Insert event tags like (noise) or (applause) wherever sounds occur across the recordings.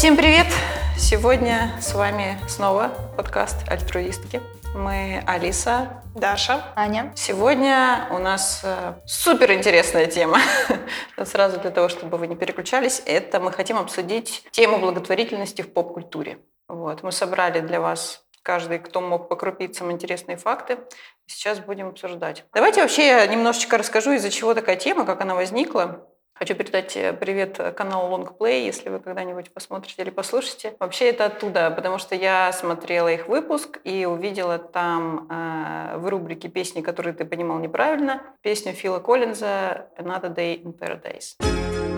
Всем привет! Сегодня с вами снова подкаст «Альтруистки». Мы Алиса, Даша. Аня. Сегодня у нас э, супер интересная тема. (laughs) Сразу для того, чтобы вы не переключались, это мы хотим обсудить тему благотворительности в поп-культуре. Вот. Мы собрали для вас каждый, кто мог по крупицам интересные факты. Сейчас будем обсуждать. Давайте вообще я немножечко расскажу, из-за чего такая тема, как она возникла. Хочу передать э, привет каналу Longplay, если вы когда-нибудь посмотрите или послушаете. Вообще это оттуда, потому что я смотрела их выпуск и увидела там э, в рубрике песни, которые ты понимал неправильно, песню Фила Коллинза «Another Day in Paradise».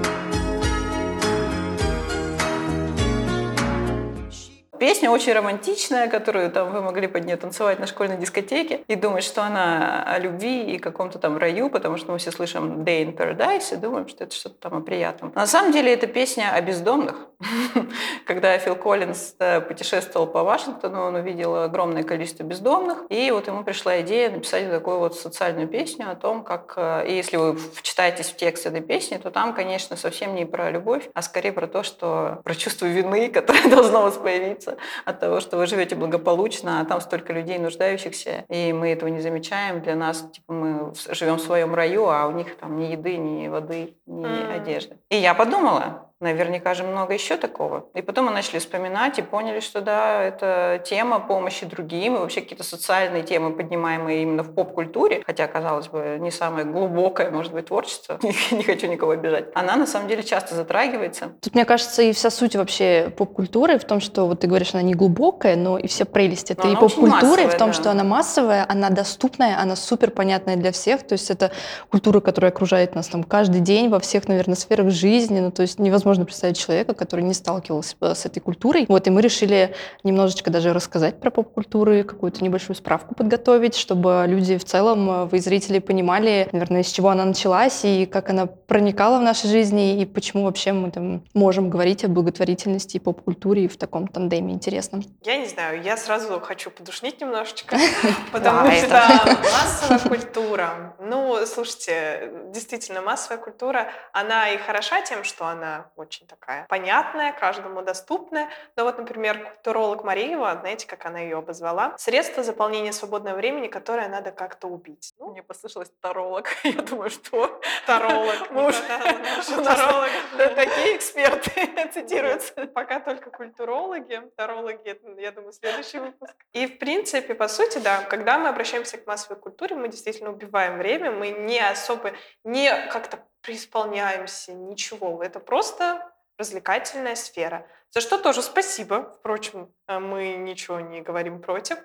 Песня очень романтичная, которую там вы могли под нее танцевать на школьной дискотеке и думать, что она о любви и каком-то там раю, потому что мы все слышим Day in Paradise и думаем, что это что-то там о приятном. На самом деле это песня о бездомных. (laughs) Когда Фил Коллинз э, путешествовал по Вашингтону, он увидел огромное количество бездомных, и вот ему пришла идея написать такую вот социальную песню о том, как... Э, и если вы вчитаетесь в текст этой песни, то там, конечно, совсем не про любовь, а скорее про то, что про чувство вины, (laughs) которое должно у вас появиться от того, что вы живете благополучно, а там столько людей нуждающихся, и мы этого не замечаем. Для нас, типа, мы живем в своем раю, а у них там ни еды, ни воды, ни mm. одежды. И я подумала, Наверняка же много еще такого. И потом мы начали вспоминать и поняли, что да, это тема помощи другим и вообще какие-то социальные темы, поднимаемые именно в поп-культуре, хотя, казалось бы, не самое глубокое, может быть, творчество, (laughs) не хочу никого обижать, она на самом деле часто затрагивается. Тут, мне кажется, и вся суть вообще поп-культуры в том, что вот ты говоришь, она не глубокая, но и все прелести это и поп-культуры в том, да. что она массовая, она доступная, она супер понятная для всех, то есть это культура, которая окружает нас там каждый день во всех, наверное, сферах жизни, ну то есть невозможно невозможно представить человека, который не сталкивался с этой культурой. Вот, и мы решили немножечко даже рассказать про поп-культуры, какую-то небольшую справку подготовить, чтобы люди в целом, э, вы, зрители, понимали, наверное, с чего она началась и как она проникала в нашей жизни, и почему вообще мы там можем говорить о благотворительности и поп-культуре в таком тандеме интересном. Я не знаю, я сразу хочу подушнить немножечко, (laughs) потому что (laughs) массовая культура. Ну, слушайте, действительно, массовая культура, она и хороша тем, что она очень такая понятная, каждому доступная. Но вот, например, культуролог Мариева, знаете, как она ее обозвала? Средство заполнения свободного времени, которое надо как-то убить. Ну, Мне послышалось таролог. (laughs) Я думаю, что? Таролог. (laughs) Мы (laughs) уже таролог. Такие эксперты цитируются. Пока только культурологи. Тарологи, я думаю, следующий выпуск. И, в принципе, по сути, да, когда мы обращаемся к массовой культуре, мы действительно убиваем время, мы не особо, не как-то преисполняемся, ничего. Это просто развлекательная сфера. За что тоже спасибо. Впрочем, э, мы ничего не говорим против.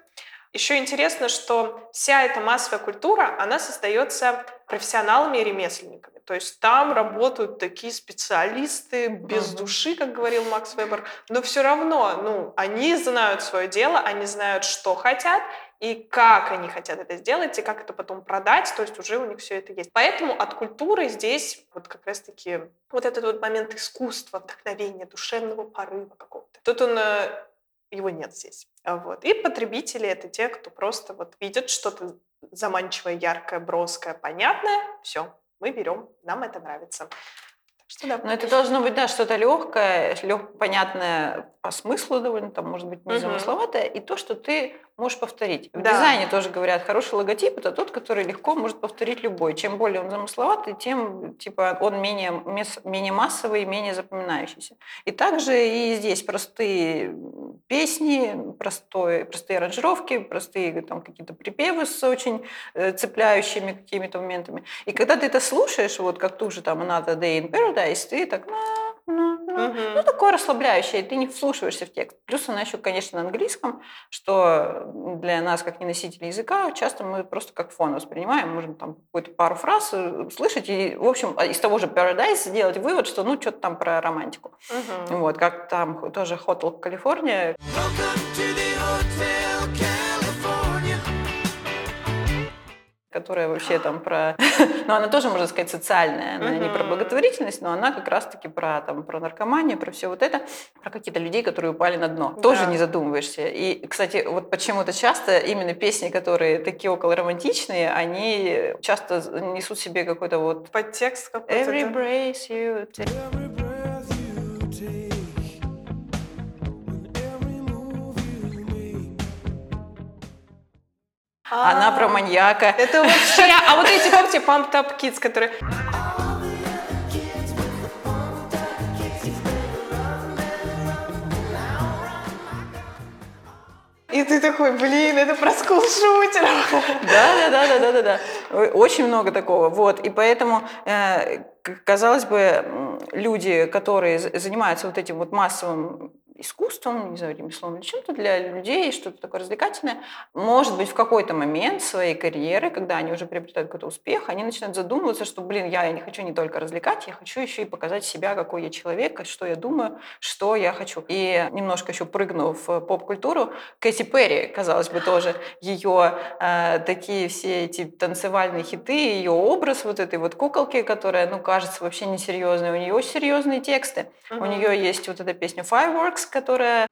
Еще интересно, что вся эта массовая культура, она создается профессионалами и ремесленниками. То есть там работают такие специалисты без uh-huh. души, как говорил Макс Вебер, но все равно, ну, они знают свое дело, они знают, что хотят, и как они хотят это сделать, и как это потом продать, то есть уже у них все это есть. Поэтому от культуры здесь вот как раз-таки вот этот вот момент искусства, вдохновения, душевного порыва какого-то. Тут он э, его нет здесь. Вот. И потребители — это те, кто просто вот видят что-то заманчивое, яркое, броское, понятное, все, мы берем, нам это нравится. Что да. Но это должно быть, да, что-то легкое, лег, понятное по смыслу довольно, там, может быть, незамысловатое, угу. и то, что ты можешь повторить. В да. дизайне тоже говорят, хороший логотип – это тот, который легко может повторить любой. Чем более он замысловатый, тем типа, он менее, менее массовый, менее запоминающийся. И также и здесь простые песни, простой, простые аранжировки, простые там, какие-то припевы с очень э, цепляющими какими-то моментами. И когда ты это слушаешь, вот как ту же там «Another Day in Paradise», ты так ну, ну, угу. ну, такое расслабляющее, ты не вслушиваешься в текст. Плюс она еще, конечно, на английском, что для нас, как не носителей языка, часто мы просто как фон воспринимаем, можем там какую-то пару фраз э, слышать и, в общем, а, из того же Paradise сделать вывод, что ну, что-то там про романтику. Угу. Вот, как там тоже Hotel California. Welcome to которая вообще там (gasps) про... ну, она тоже, можно сказать, социальная. Она не про благотворительность, но она как раз-таки про, там, про наркоманию, про все вот это, про какие-то людей, которые упали на дно. Да. Тоже не задумываешься. И, кстати, вот почему-то часто именно песни, которые такие около романтичные, они часто несут себе какой-то вот... Подтекст какой-то. Every breath you take. Она про маньяка. Это вообще... (laughs) А вот эти, помните, Pump Up Kids, которые... И ты такой, блин, это про скулшутеров. Да, да, да, да, да, да, да. Очень много такого. Вот. И поэтому, э, казалось бы, люди, которые занимаются вот этим вот массовым искусством, не знаю, ремеслом или чем-то для людей, что-то такое развлекательное, может быть, в какой-то момент своей карьеры, когда они уже приобретают какой-то успех, они начинают задумываться, что, блин, я не хочу не только развлекать, я хочу еще и показать себя, какой я человек, что я думаю, что я хочу. И немножко еще прыгнув в поп-культуру, Кэти Перри, казалось бы, тоже ее э, такие все эти танцевальные хиты, ее образ вот этой вот куколки, которая, ну, кажется вообще несерьезной, у нее очень серьезные тексты. Uh-huh. У нее есть вот эта песня Fireworks, которая...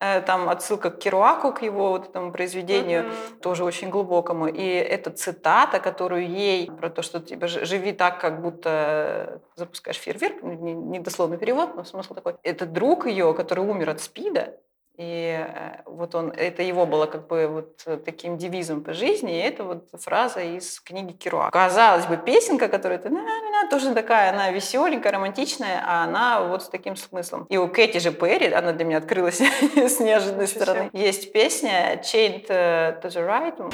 Э, там отсылка к Керуаку, к его вот этому произведению, mm-hmm. тоже очень глубокому. И эта цитата, которую ей про то, что типа живи так, как будто запускаешь фейерверк, ну, не, не дословный перевод, но смысл такой. Это друг ее, который умер от СПИДа, и э, вот он, это его было как бы вот таким девизом по жизни, и это вот фраза из книги Керуа. Казалось бы, песенка, которая -на -на, тоже такая, она веселенькая, романтичная, а она вот с таким смыслом. И у Кэти же Перри, она для меня открылась (laughs) с неожиданной стороны, есть песня «Chained to the Right».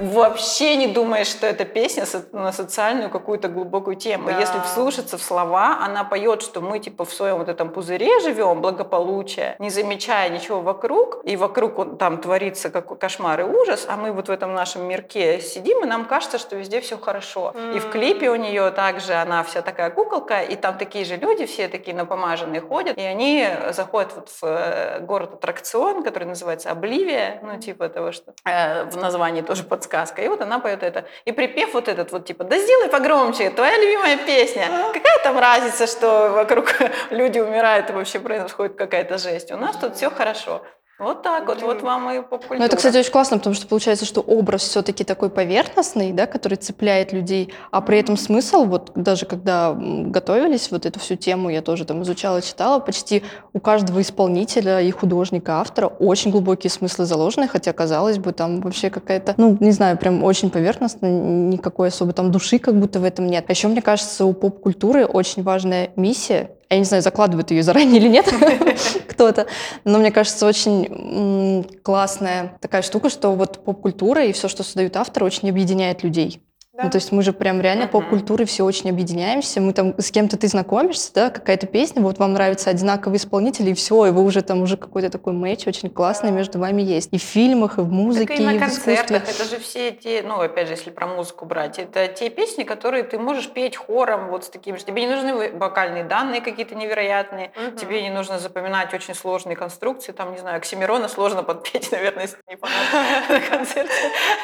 Вообще не думаешь, что эта песня на социальную какую-то глубокую тему. Да. Если вслушаться в слова, она поет, что мы типа в своем вот этом пузыре живем, благополучие, не замечая ничего вокруг, и вокруг там творится как кошмар и ужас, а мы вот в этом нашем мирке сидим, и нам кажется, что везде все хорошо. Mm. И в клипе у нее также она вся такая куколка, и там такие же люди, все такие напомаженные ходят, и они заходят вот в э, город-аттракцион, который называется Обливия, ну типа того, что э, в названии тоже подсказывает сказка. И вот она поет это. И припев вот этот вот типа, да сделай погромче, твоя любимая песня. Какая там разница, что вокруг (laughs) люди умирают и вообще происходит какая-то жесть. У нас тут все хорошо. Вот так вот, вот вам и поп Ну, это, кстати, очень классно, потому что получается, что образ все-таки такой поверхностный, да, который цепляет людей, а при этом смысл, вот даже когда готовились, вот эту всю тему я тоже там изучала, читала, почти у каждого исполнителя и художника, автора очень глубокие смыслы заложены, хотя, казалось бы, там вообще какая-то, ну, не знаю, прям очень поверхностно, никакой особо там души как будто в этом нет. А еще, мне кажется, у поп-культуры очень важная миссия, я не знаю, закладывают ее заранее или нет (laughs) кто-то, но мне кажется, очень классная такая штука, что вот поп-культура и все, что создают авторы, очень объединяет людей. Да. Ну, то есть мы же прям реально uh-huh. поп-культурой все очень объединяемся. Мы там с кем-то ты знакомишься, да, какая-то песня, вот вам нравится одинаковый исполнитель, и все, и вы уже там уже какой-то такой матч очень классный между вами есть. И в фильмах, и в музыке, так и, на и в концертах. Это же все те, ну, опять же, если про музыку брать, это те песни, которые ты можешь петь хором, вот с таким же. Тебе не нужны вокальные данные какие-то невероятные, uh-huh. тебе не нужно запоминать очень сложные конструкции, там, не знаю, Оксимирона сложно подпеть, (laughs) наверное, если не на концерте,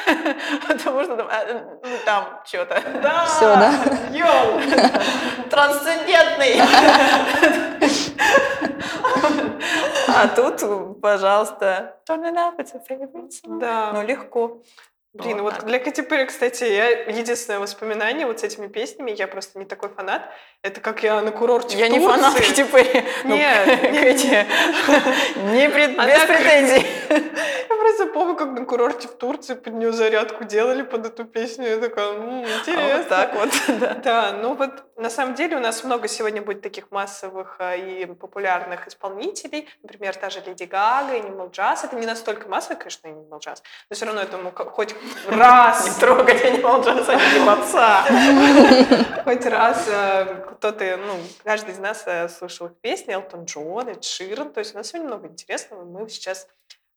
(laughs) потому что там что-то. Да! Все, да? Йоу! (laughs) Трансцендентный! А тут, пожалуйста, turn it up, it's a favorite song. Да. Ну, легко. Блин, вот, вот для Кэти Перри, кстати, я единственное воспоминание вот с этими песнями, я просто не такой фанат. Это как я на курорте Я в не фанат Кэти Перри. Ну, нет. (laughs) Кэти, не пред... без претензий. (laughs) Я просто помню, как на курорте в Турции под нее зарядку делали под эту песню. Я такая, м-м, интересно. Вот так вот, (laughs) да. Да, ну вот на самом деле у нас много сегодня будет таких массовых а, и популярных исполнителей. Например, та же Леди Гага, Animal Jazz. Это не настолько массовый, конечно, Animal Jazz, но все равно это хоть раз не трогать Animal Jazz, они отца. Хоть раз э, кто-то, ну, каждый из нас э, слушал их песни, Элтон Джон, Эд Ширен. То есть у нас сегодня много интересного. Мы сейчас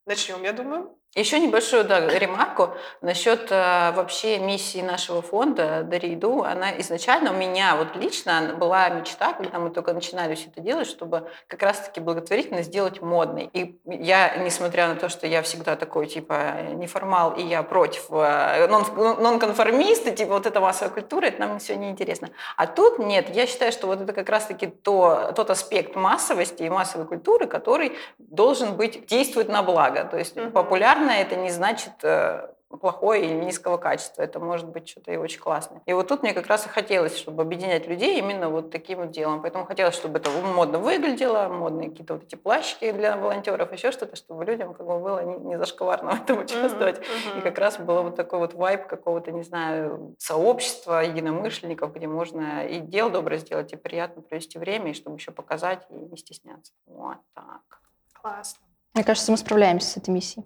начнем, я думаю. Еще небольшую да, ремарку насчет э, вообще миссии нашего фонда Дариду. Она изначально у меня вот лично была мечта, когда мы только начинали все это делать, чтобы как раз-таки благотворительно сделать модной. И я, несмотря на то, что я всегда такой типа неформал, и я против э, нон-конформист, и типа вот эта массовая культура, это нам все неинтересно. А тут нет, я считаю, что вот это как раз-таки то, тот аспект массовости и массовой культуры, который должен быть, действует на благо. То есть mm-hmm. Популярно это не значит э, плохое или низкого качества. Это может быть что-то и очень классное. И вот тут мне как раз и хотелось, чтобы объединять людей именно вот таким вот делом. Поэтому хотелось, чтобы это модно выглядело, модные какие-то вот эти плащики для волонтеров, еще что-то, чтобы людям как бы было не, не зашкварно (laughs) в этом участвовать. Mm-hmm. И как раз было вот такой вот вайб какого-то, не знаю, сообщества, единомышленников, где можно и дело доброе сделать, и приятно провести время, и чтобы еще показать и не стесняться. Вот так. Классно. Мне кажется, мы справляемся с этой миссией.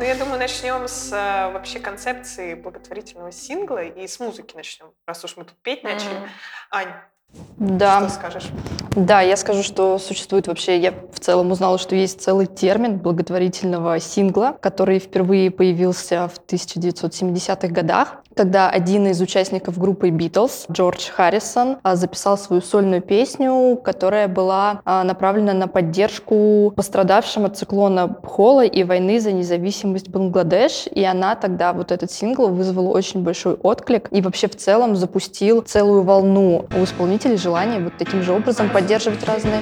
Ну, я думаю, начнем с э, вообще концепции благотворительного сингла и с музыки начнем, раз уж мы тут петь начали. Mm-hmm. Ань, да. Что скажешь? Да, я скажу, что существует вообще, я в целом узнала, что есть целый термин благотворительного сингла, который впервые появился в 1970-х годах, когда один из участников группы Beatles, Джордж Харрисон, а, записал свою сольную песню, которая была а, направлена на поддержку пострадавшим от циклона Бхола и войны за независимость Бангладеш. И она тогда, вот этот сингл, вызвал очень большой отклик и вообще в целом запустил целую волну у исполнителей желания вот таким же образом поддерживать разные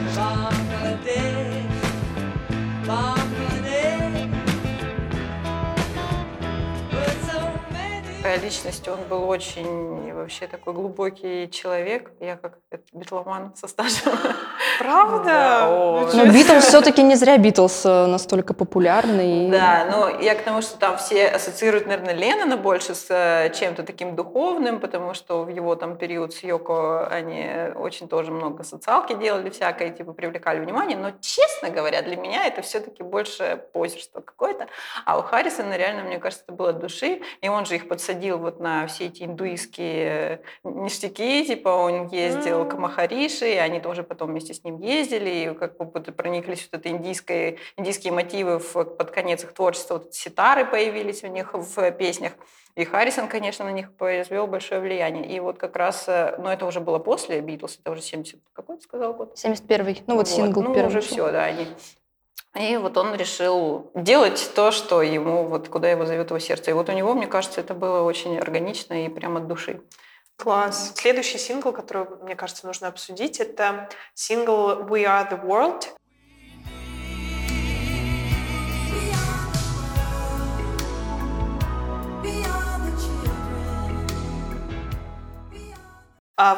личность, он был очень вообще такой глубокий человек. Я как битломан со стажем. Правда? Да, но Битлз все-таки не зря Битлз э, настолько популярный. Да, но я к тому, что там все ассоциируют, наверное, Леннона больше с э, чем-то таким духовным, потому что в его там период с Йоко они очень тоже много социалки делали всякое, типа привлекали внимание. Но, честно говоря, для меня это все-таки больше позерство какое-то. А у Харрисона реально, мне кажется, это было от души. И он же их подсадил ходил вот на все эти индуистские ништяки, типа он ездил mm. к Махариши, и они тоже потом вместе с ним ездили, и как бы прониклись вот это индийское, индийские мотивы в, под конец их творчества, вот ситары появились у них в песнях. И Харрисон, конечно, на них произвел большое влияние. И вот как раз, э, но это уже было после Битлз, это уже 70, какой ты сказал год? 71-й, ну вот, вот сингл ну, первый. уже все, да, они и вот он решил делать то, что ему, вот куда его зовет его сердце. И вот у него, мне кажется, это было очень органично и прямо от души. Класс. Следующий сингл, который, мне кажется, нужно обсудить, это сингл «We Are The World».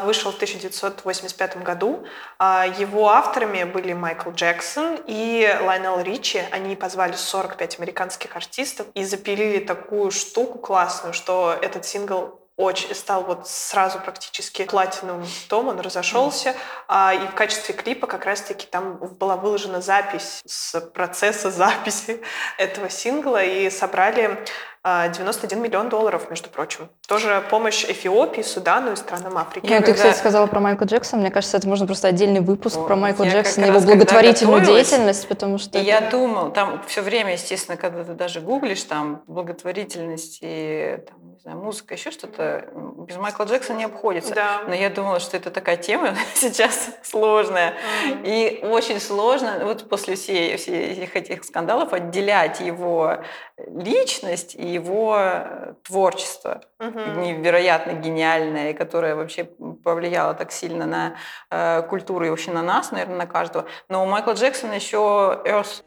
Вышел в 1985 году. А, его авторами были Майкл Джексон и Лайнел Ричи. Они позвали 45 американских артистов и запилили такую штуку классную, что этот сингл очень стал вот сразу практически платиновым том, он разошелся, а, и в качестве клипа как раз-таки там была выложена запись с процесса записи (laughs) этого сингла, и собрали 91 а, миллион долларов, между прочим. Тоже помощь Эфиопии, Судану и странам Африки. Я, ты, кстати, сказала про Майкла Джексона. Мне кажется, это можно просто отдельный выпуск О, про Майкла Джексона, его благотворительную деятельность, потому что... И это... я думал, там все время, естественно, когда ты даже гуглишь, там благотворительность и там, не знаю, музыка, еще что-то, без Майкла Джексона не обходится. Да. Но я думала, что это такая тема (laughs) сейчас сложная. Mm-hmm. И очень сложно, вот после всей, всех этих скандалов, отделять его личность и его э, творчество угу. невероятно гениальное, которое вообще повлияло так сильно на э, культуру и вообще на нас, наверное, на каждого. Но у Майкла Джексона еще Earth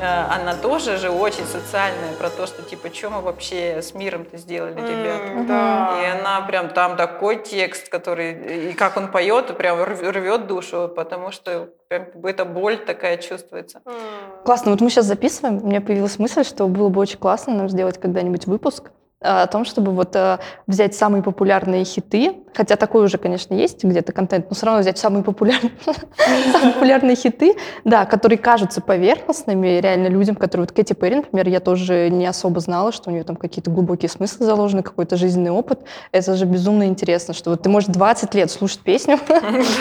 она тоже же очень социальная, про то, что типа, что мы вообще с миром-то сделали, ребята. Mm, да. И она прям, там такой текст, который, и как он поет, прям рвет душу, потому что прям эта боль такая чувствуется. Mm. Классно, вот мы сейчас записываем, у меня появилась мысль, что было бы очень классно нам сделать когда-нибудь выпуск, о том, чтобы вот э, взять самые популярные хиты, хотя такой уже, конечно, есть где-то контент, но все равно взять самые популярные, (laughs) популярные хиты, да, которые кажутся поверхностными реально людям, которые вот Кэти Перри, например, я тоже не особо знала, что у нее там какие-то глубокие смыслы заложены, какой-то жизненный опыт. Это же безумно интересно, что вот ты можешь 20 лет слушать песню, (laughs)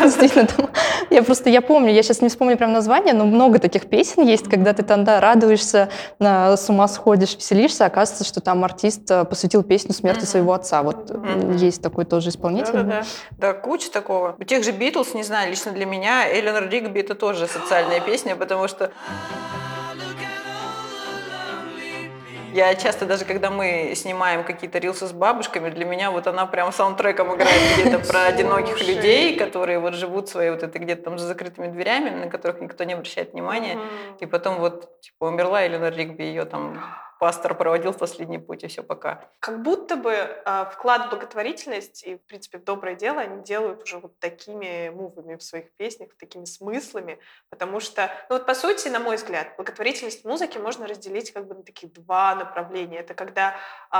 действительно, я просто, я помню, я сейчас не вспомню прям название, но много таких песен есть, когда ты там, да, радуешься, с ума сходишь, веселишься, оказывается, что там артист э, посвятил песню смерти mm-hmm. своего отца. Вот mm-hmm. есть такой тоже исполнитель. Да-да-да. Да, куча такого. У тех же Битлз, не знаю, лично для меня Эленор Ригби это тоже социальная песня, потому что Я часто даже, когда мы снимаем какие-то рилсы с бабушками, для меня вот она прям саундтреком играет где-то про одиноких людей, которые вот живут своей вот этой где-то там за закрытыми дверями, на которых никто не обращает внимания. И потом вот типа умерла Элина Ригби, ее там пастор проводил в последний путь, и все, пока. Как будто бы э, вклад в благотворительность и, в принципе, в доброе дело они делают уже вот такими мувами в своих песнях, такими смыслами, потому что, ну вот по сути, на мой взгляд, благотворительность в музыке можно разделить как бы на такие два направления. Это когда э,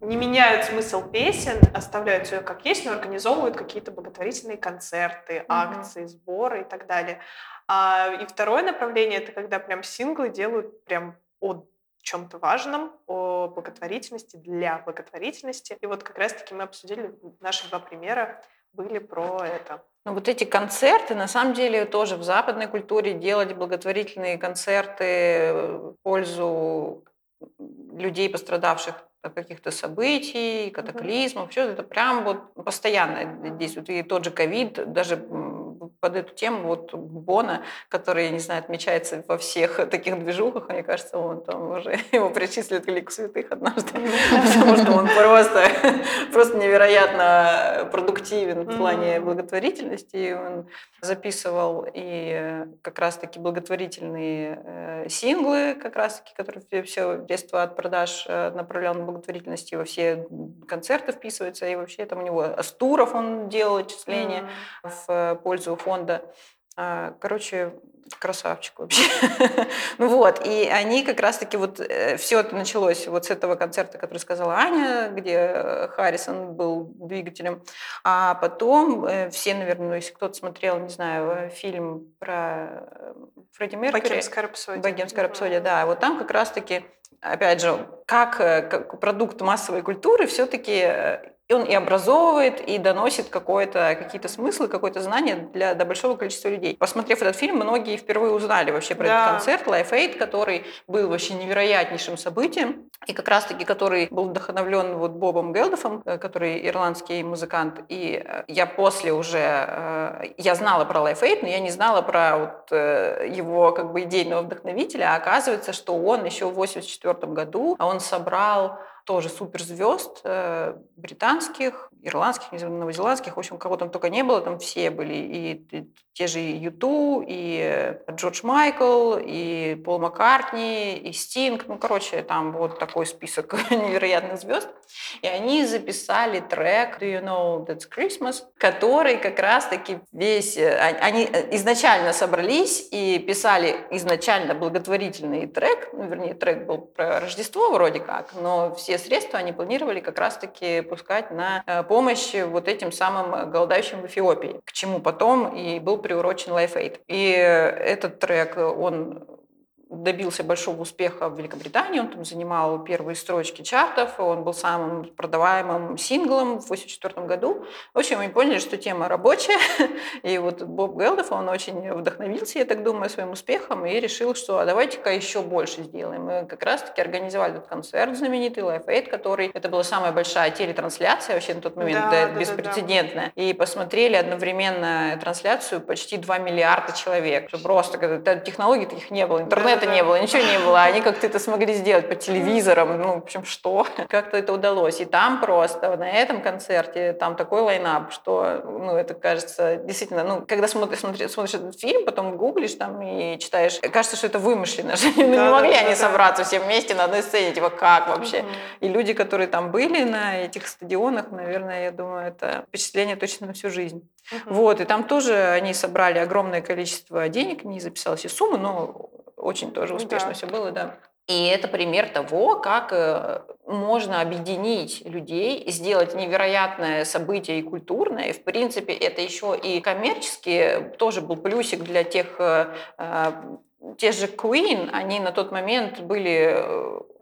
не меняют смысл песен, оставляют все как есть, но организовывают какие-то благотворительные концерты, акции, сборы и так далее. А, и второе направление — это когда прям синглы делают прям от чем-то важном, о благотворительности, для благотворительности. И вот как раз-таки мы обсудили, наши два примера были про это. Ну, вот эти концерты, на самом деле, тоже в западной культуре делать благотворительные концерты в пользу людей, пострадавших от каких-то событий, катаклизмов, mm-hmm. все это прям вот постоянно действует. И тот же ковид, даже под эту тему вот Бона, который, я не знаю, отмечается во всех (laughs) таких движухах, мне кажется, он там уже (laughs) его причислят к лику святых однажды, (laughs) потому что он просто, просто невероятно продуктивен в плане благотворительности. Он записывал и как раз-таки благотворительные э, синглы, как раз-таки, которые все средства от продаж э, направлял на благотворительность, и во все концерты вписываются, и вообще там у него Астуров он делал отчисления в пользу фонда. А, короче, красавчик вообще. (laughs) ну вот, и они как раз-таки вот э, все это началось вот с этого концерта, который сказала Аня, где Харрисон был двигателем, а потом э, все, наверное, ну, если кто-то смотрел, не знаю, фильм про э, Фредди Меркьюри. Богемская рапсодия. Богемская рапсодия, да. Вот там как раз-таки, опять же, как, как продукт массовой культуры все-таки и он и образовывает, и доносит какие-то смыслы, какое-то знание для, для большого количества людей. Посмотрев этот фильм, многие впервые узнали вообще про да. этот концерт Life Aid, который был вообще невероятнейшим событием, и как раз-таки который был вдохновлен вот Бобом Гелдофом, э, который ирландский музыкант. И э, я после уже, э, я знала про Life Aid, но я не знала про вот его как бы идейного вдохновителя, а оказывается, что он еще в 1984 году, он собрал тоже суперзвезд э, британских, ирландских, новозеландских, в общем, кого там только не было, там все были, и, и те же Юту, и Джордж Майкл, и Пол Маккартни, и Стинг, ну, короче, там вот такой список (laughs) невероятных звезд, и они записали трек Do You Know That's Christmas, который как раз-таки весь, э, они изначально собрались и писали изначально благотворительный трек, ну, вернее, трек был про Рождество вроде как, но все средства они планировали как раз-таки пускать на э, помощь вот этим самым голодающим в Эфиопии, к чему потом и был приурочен Life Aid. И этот трек, он добился большого успеха в Великобритании, он там занимал первые строчки чартов, он был самым продаваемым синглом в 1984 году. В общем, мы поняли, что тема рабочая, (laughs) и вот Боб Гелдов, он очень вдохновился, я так думаю, своим успехом, и решил, что а давайте-ка еще больше сделаем. Мы как раз-таки организовали этот концерт знаменитый Life Aid, который, это была самая большая телетрансляция вообще на тот момент, да, да, беспрецедентная, да, да. и посмотрели одновременно трансляцию почти 2 миллиарда человек. Просто технологий таких не было, интернет интернета не было, ничего не было. Они как-то это смогли сделать по телевизорам. Ну, в общем, что? (laughs) Как-то это удалось. И там просто, на этом концерте, там такой лайнап, что, ну, это кажется, действительно, ну, когда смотришь, смотришь, смотришь этот фильм, потом гуглишь там и читаешь, кажется, что это вымышленно. (laughs) Ну, не могли они собраться все вместе на одной сцене, типа, как вообще? И люди, которые там были на этих стадионах, наверное, я думаю, это впечатление точно на всю жизнь. Вот, и там тоже они собрали огромное количество денег, не записала все суммы, но очень тоже успешно да. все было, да. И это пример того, как э, можно объединить людей, сделать невероятное событие и культурное. И, в принципе, это еще и коммерчески тоже был плюсик для тех, э, э, те же Queen, они на тот момент были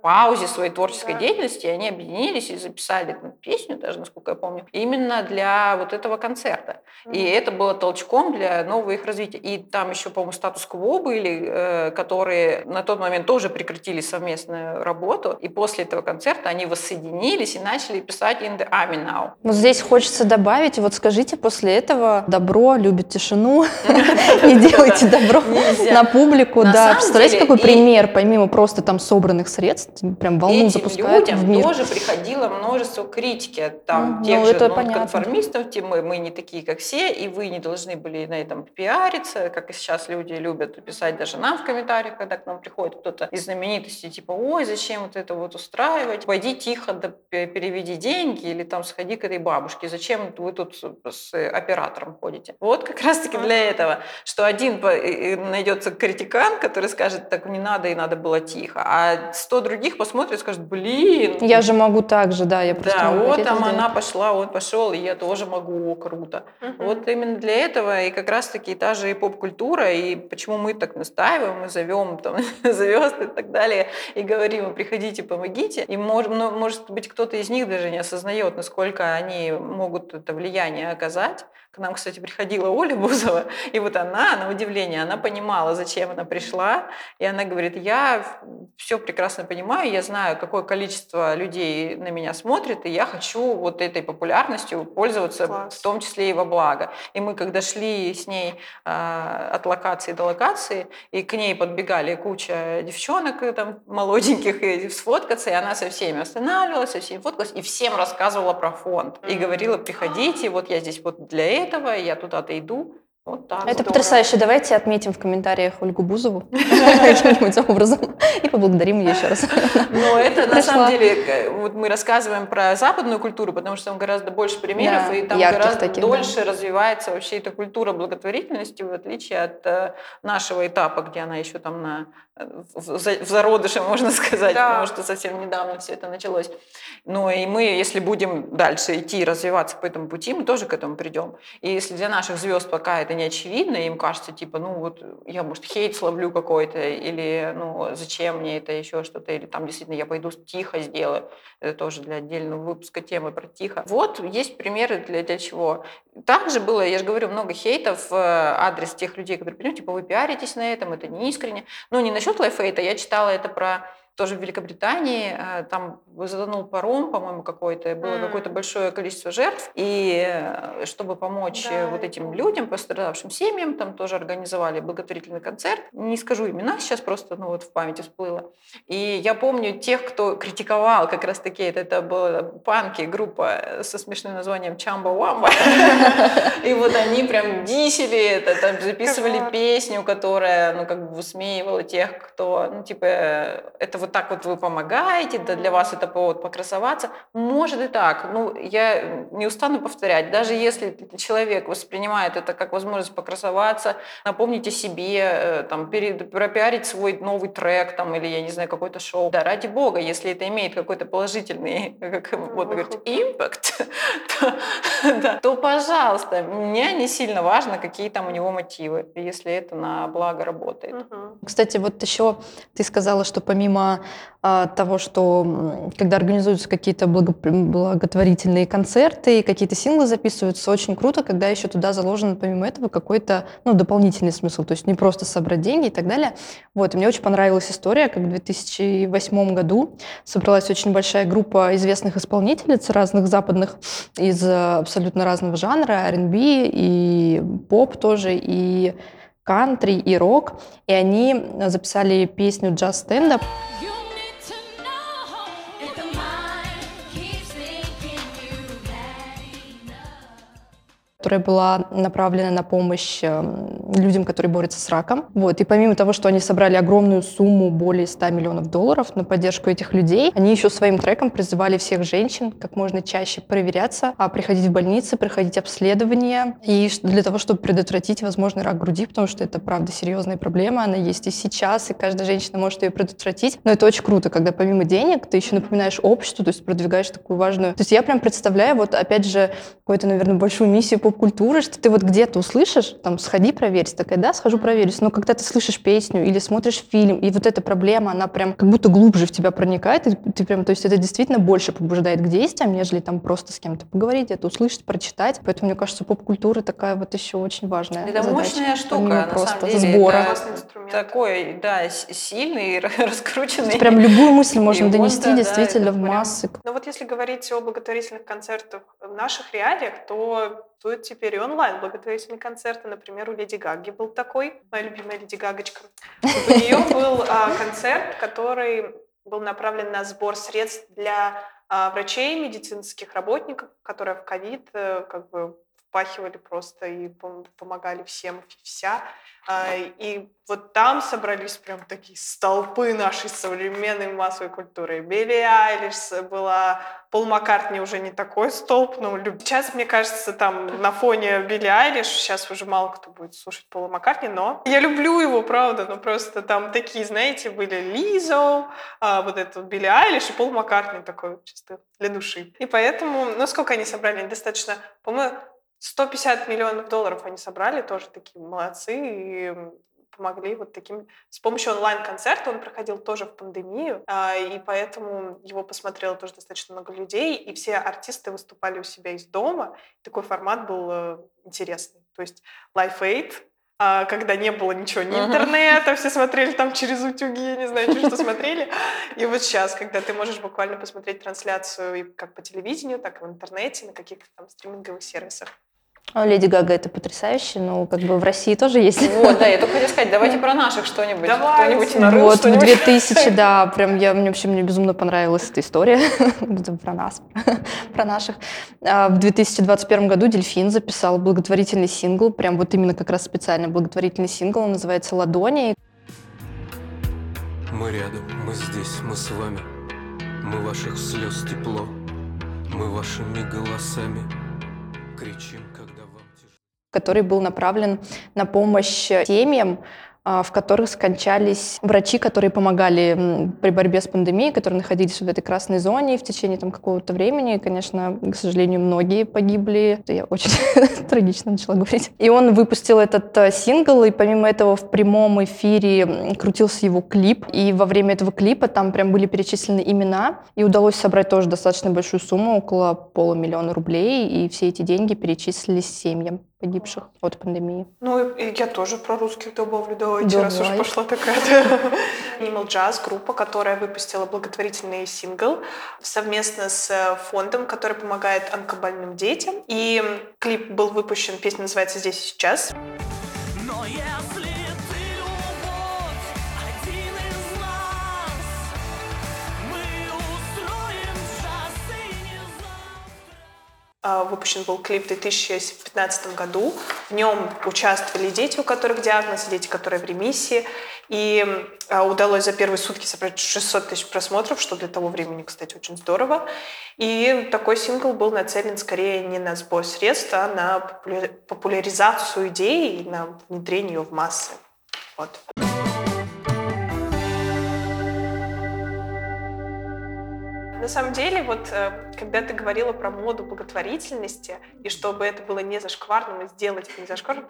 паузе своей творческой да. деятельности они объединились и записали эту песню, даже насколько я помню, именно для вот этого концерта. Mm-hmm. И это было толчком для нового их развития. И там еще, по-моему, статус-кво были, э, которые на тот момент тоже прекратили совместную работу. И после этого концерта они воссоединились и начали писать In the Army Now. Ну, здесь хочется добавить, вот скажите после этого добро любит тишину, (laughs) не делайте добро на публику. Да, представляете, какой пример, помимо просто там собранных средств, прям волну Этим запускают людям в мир. тоже приходило множество критики там Ну, тех ну, же это ну, понятно. конформистов, те мы, мы не такие, как все, и вы не должны были на этом пиариться, как и сейчас люди любят писать даже нам в комментариях, когда к нам приходит кто-то из знаменитостей, типа, ой, зачем вот это вот устраивать, пойди тихо, да пе- переведи деньги, или там сходи к этой бабушке, зачем вы тут с с оператором ходите. Вот как раз-таки для этого, что один найдется критикан, который скажет, так не надо, и надо было тихо, а сто других посмотрят и скажут, блин, Я же могу так же, да, я просто да, могу вот там сделать. она пошла, он пошел, и я тоже могу, о, круто. Мгм. Вот именно для этого и как раз-таки та же и поп-культура, и почему мы так настаиваем, мы зовем там (laughs) звезд и так далее, и говорим, приходите, помогите. И мож- но, может быть, кто-то из них даже не осознает, насколько они могут это влияние оказать. К нам, кстати, приходила Оля (laughs) Бузова, и вот она, на удивление, она понимала, зачем она пришла, и она говорит, я все прекрасно понимаю, я знаю, какое количество людей на меня смотрит, и я хочу вот этой популярностью пользоваться, Класс. в том числе и во благо. И мы, когда шли с ней а, от локации до локации, и к ней подбегали куча девчонок э, там молоденьких и сфоткаться, и она со всеми останавливалась, со всеми фоткалась, и всем рассказывала про фонд. И говорила, приходите, вот я здесь вот для этого, я туда-то иду. Вот так. Это Здорово. потрясающе. Давайте отметим в комментариях Ольгу Бузову (laughs) каким-нибудь образом и поблагодарим ее еще раз. Но это на самом деле, вот мы рассказываем про западную культуру, потому что там гораздо больше примеров, и там гораздо дольше развивается вообще эта культура благотворительности, в отличие от э, нашего этапа, где она еще там на, э, в, в за- в зародыше, (laughs) можно сказать, потому что совсем недавно все это началось. Но и мы, если будем дальше идти и развиваться по этому пути, мы тоже к этому придем. И если для наших звезд пока это не очевидно, им кажется, типа, ну вот я, может, хейт словлю какой-то, или ну зачем мне это еще что-то, или там действительно я пойду тихо сделаю. Это тоже для отдельного выпуска темы про тихо. Вот есть примеры для, для чего. Также было, я же говорю, много хейтов в адрес тех людей, которые придут, типа, вы пиаритесь на этом, это не искренне. Ну, не насчет лайфхейта, я читала это про тоже в Великобритании, э, там затонул паром, по-моему, какой-то, было М. какое-то большое количество жертв, и э, чтобы помочь э, Да, вот я этим людям, пострадавшим семьям, там тоже организовали благотворительный концерт. Не скажу имена сейчас, просто ну, вот в памяти всплыло. И я помню тех, кто критиковал как раз-таки, это, это была панки, группа со смешным названием Чамба Вамба. (laughs) И вот они прям дисели это, там записывали песню, которая, ну, как бы высмеивала тех, кто, ну, типа, это вот так вот вы помогаете, да для вас это повод покрасоваться. Может и так. Ну, я не устану повторять. Даже если человек воспринимает это как возможность покрасоваться, напомнить о себе, э, там, перед, пропиарить свой новый трек, там, или, я не знаю, какое-то шоу. Да, ради бога, если это имеет какой-то положительный, (laughs) как говорить, Выхлоп. импакт, (laughs) то, пожалуйста, мне не сильно важно, какие там у него мотивы, если это на благо работает. Кстати, вот еще ты сказала, что помимо а, того, что когда организуются какие-то благо- благотворительные концерты какие-то синглы записываются, очень круто, когда еще туда заложен помимо этого какой-то ну, дополнительный смысл, то есть не просто собрать деньги и так далее. Вот, и мне очень понравилась история, как в 2008 году собралась очень большая группа известных исполнительниц разных западных из э, абсолютно разного жанра, R&B и поп тоже, и кантри и рок, и они записали песню Just Stand Up. Которая была направлена на помощь эм, людям, которые борются с раком. Вот. И помимо того, что они собрали огромную сумму, более 100 миллионов долларов на поддержку этих людей, они еще своим треком призывали всех женщин как можно чаще проверяться, а приходить в больницы, проходить обследования, и для того, чтобы предотвратить возможный рак груди, потому что это, правда, серьезная проблема, она есть и сейчас, и каждая женщина может ее предотвратить. Но это очень круто, когда помимо денег ты еще напоминаешь обществу, то есть продвигаешь такую важную... То есть я прям представляю, вот опять же, какую-то, наверное, большую миссию поп-культуры, что ты вот где-то услышишь, там, сходи проверься, такая, да, схожу проверюсь, но когда ты слышишь песню или смотришь фильм, и вот эта проблема, она прям как будто глубже в тебя проникает, и ты прям, то есть это действительно больше побуждает к действиям, нежели там просто с кем-то поговорить, где-то услышать, прочитать. Поэтому, мне кажется, поп-культура такая вот еще очень важная Это задача, мощная штука, на просто самом деле. сбора. Это такой, да, сильный, (laughs) раскрученный. То есть прям любую мысль можно донести да, да, действительно это в прям- массы. Но вот если говорить о благотворительных концертах в наших реалиях, то теперь и онлайн благотворительные концерты. Например, у Леди Гаги был такой, моя любимая Леди Гагочка. У нее был а, концерт, который был направлен на сбор средств для а, врачей, медицинских работников, которые в ковид э, как бы впахивали просто и пом- помогали всем и вся. А, И вот там собрались прям такие столпы нашей современной массовой культуры. Билли Айлиш была, Пол Маккартни уже не такой столб, но сейчас, мне кажется, там на фоне Билли Айлиш, сейчас уже мало кто будет слушать Пола Маккартни, но я люблю его, правда, но просто там такие, знаете, были Лизо, а, вот это вот Билли Айлиш и Пол Маккартни такой чисто для души. И поэтому, ну сколько они собрали? Достаточно, по-моему, 150 миллионов долларов они собрали, тоже такие молодцы, и помогли вот таким... С помощью онлайн-концерта он проходил тоже в пандемию, а, и поэтому его посмотрело тоже достаточно много людей, и все артисты выступали у себя из дома. Такой формат был э, интересный. То есть Life Aid, а, когда не было ничего, ни интернета, все смотрели там через утюги, не знаю, что (laughs) смотрели. И вот сейчас, когда ты можешь буквально посмотреть трансляцию и как по телевидению, так и в интернете, на каких-то там стриминговых сервисах. А Леди Гага это потрясающе, но как бы в России тоже есть. Вот, да, я только хотела сказать, давайте про наших что-нибудь. Давайте. Кто-нибудь нарыл Вот, в что-нибудь. 2000, да, прям я, мне вообще мне безумно понравилась эта история (laughs) про нас, (laughs) про наших. А, В 2021 году Дельфин записал благотворительный сингл, прям вот именно как раз специально благотворительный сингл, он называется «Ладони». Мы рядом, мы здесь, мы с вами. Мы ваших слез тепло. Мы вашими голосами кричим. Который был направлен на помощь семьям, а, в которых скончались врачи, которые помогали при борьбе с пандемией, которые находились в этой красной зоне в течение там какого-то времени. Конечно, к сожалению, многие погибли. Я очень (laughs) трагично начала говорить. И он выпустил этот э, сингл, и помимо этого в прямом эфире крутился его клип. И во время этого клипа там прям были перечислены имена, и удалось собрать тоже достаточно большую сумму, около полумиллиона рублей, и все эти деньги перечислились семьям погибших от пандемии. Ну, и я тоже про русских добавлю, давайте, раз уж Давай. пошла такая. Animal Jazz, группа, которая выпустила благотворительный сингл совместно с э, фондом, который помогает онкобольным детям. И клип был выпущен, песня называется «Здесь и сейчас». Но Выпущен был клип в 2015 году. В нем участвовали дети, у которых диагноз, дети, которые в ремиссии. И а, удалось за первые сутки собрать 600 тысяч просмотров, что для того времени, кстати, очень здорово. И такой сингл был нацелен скорее не на сбор средств, а на популя- популяризацию идеи и на внедрение ее в массы. Вот. На самом деле, вот э, когда ты говорила про моду благотворительности, и чтобы это было не зашкварным, и сделать это не зашкварным,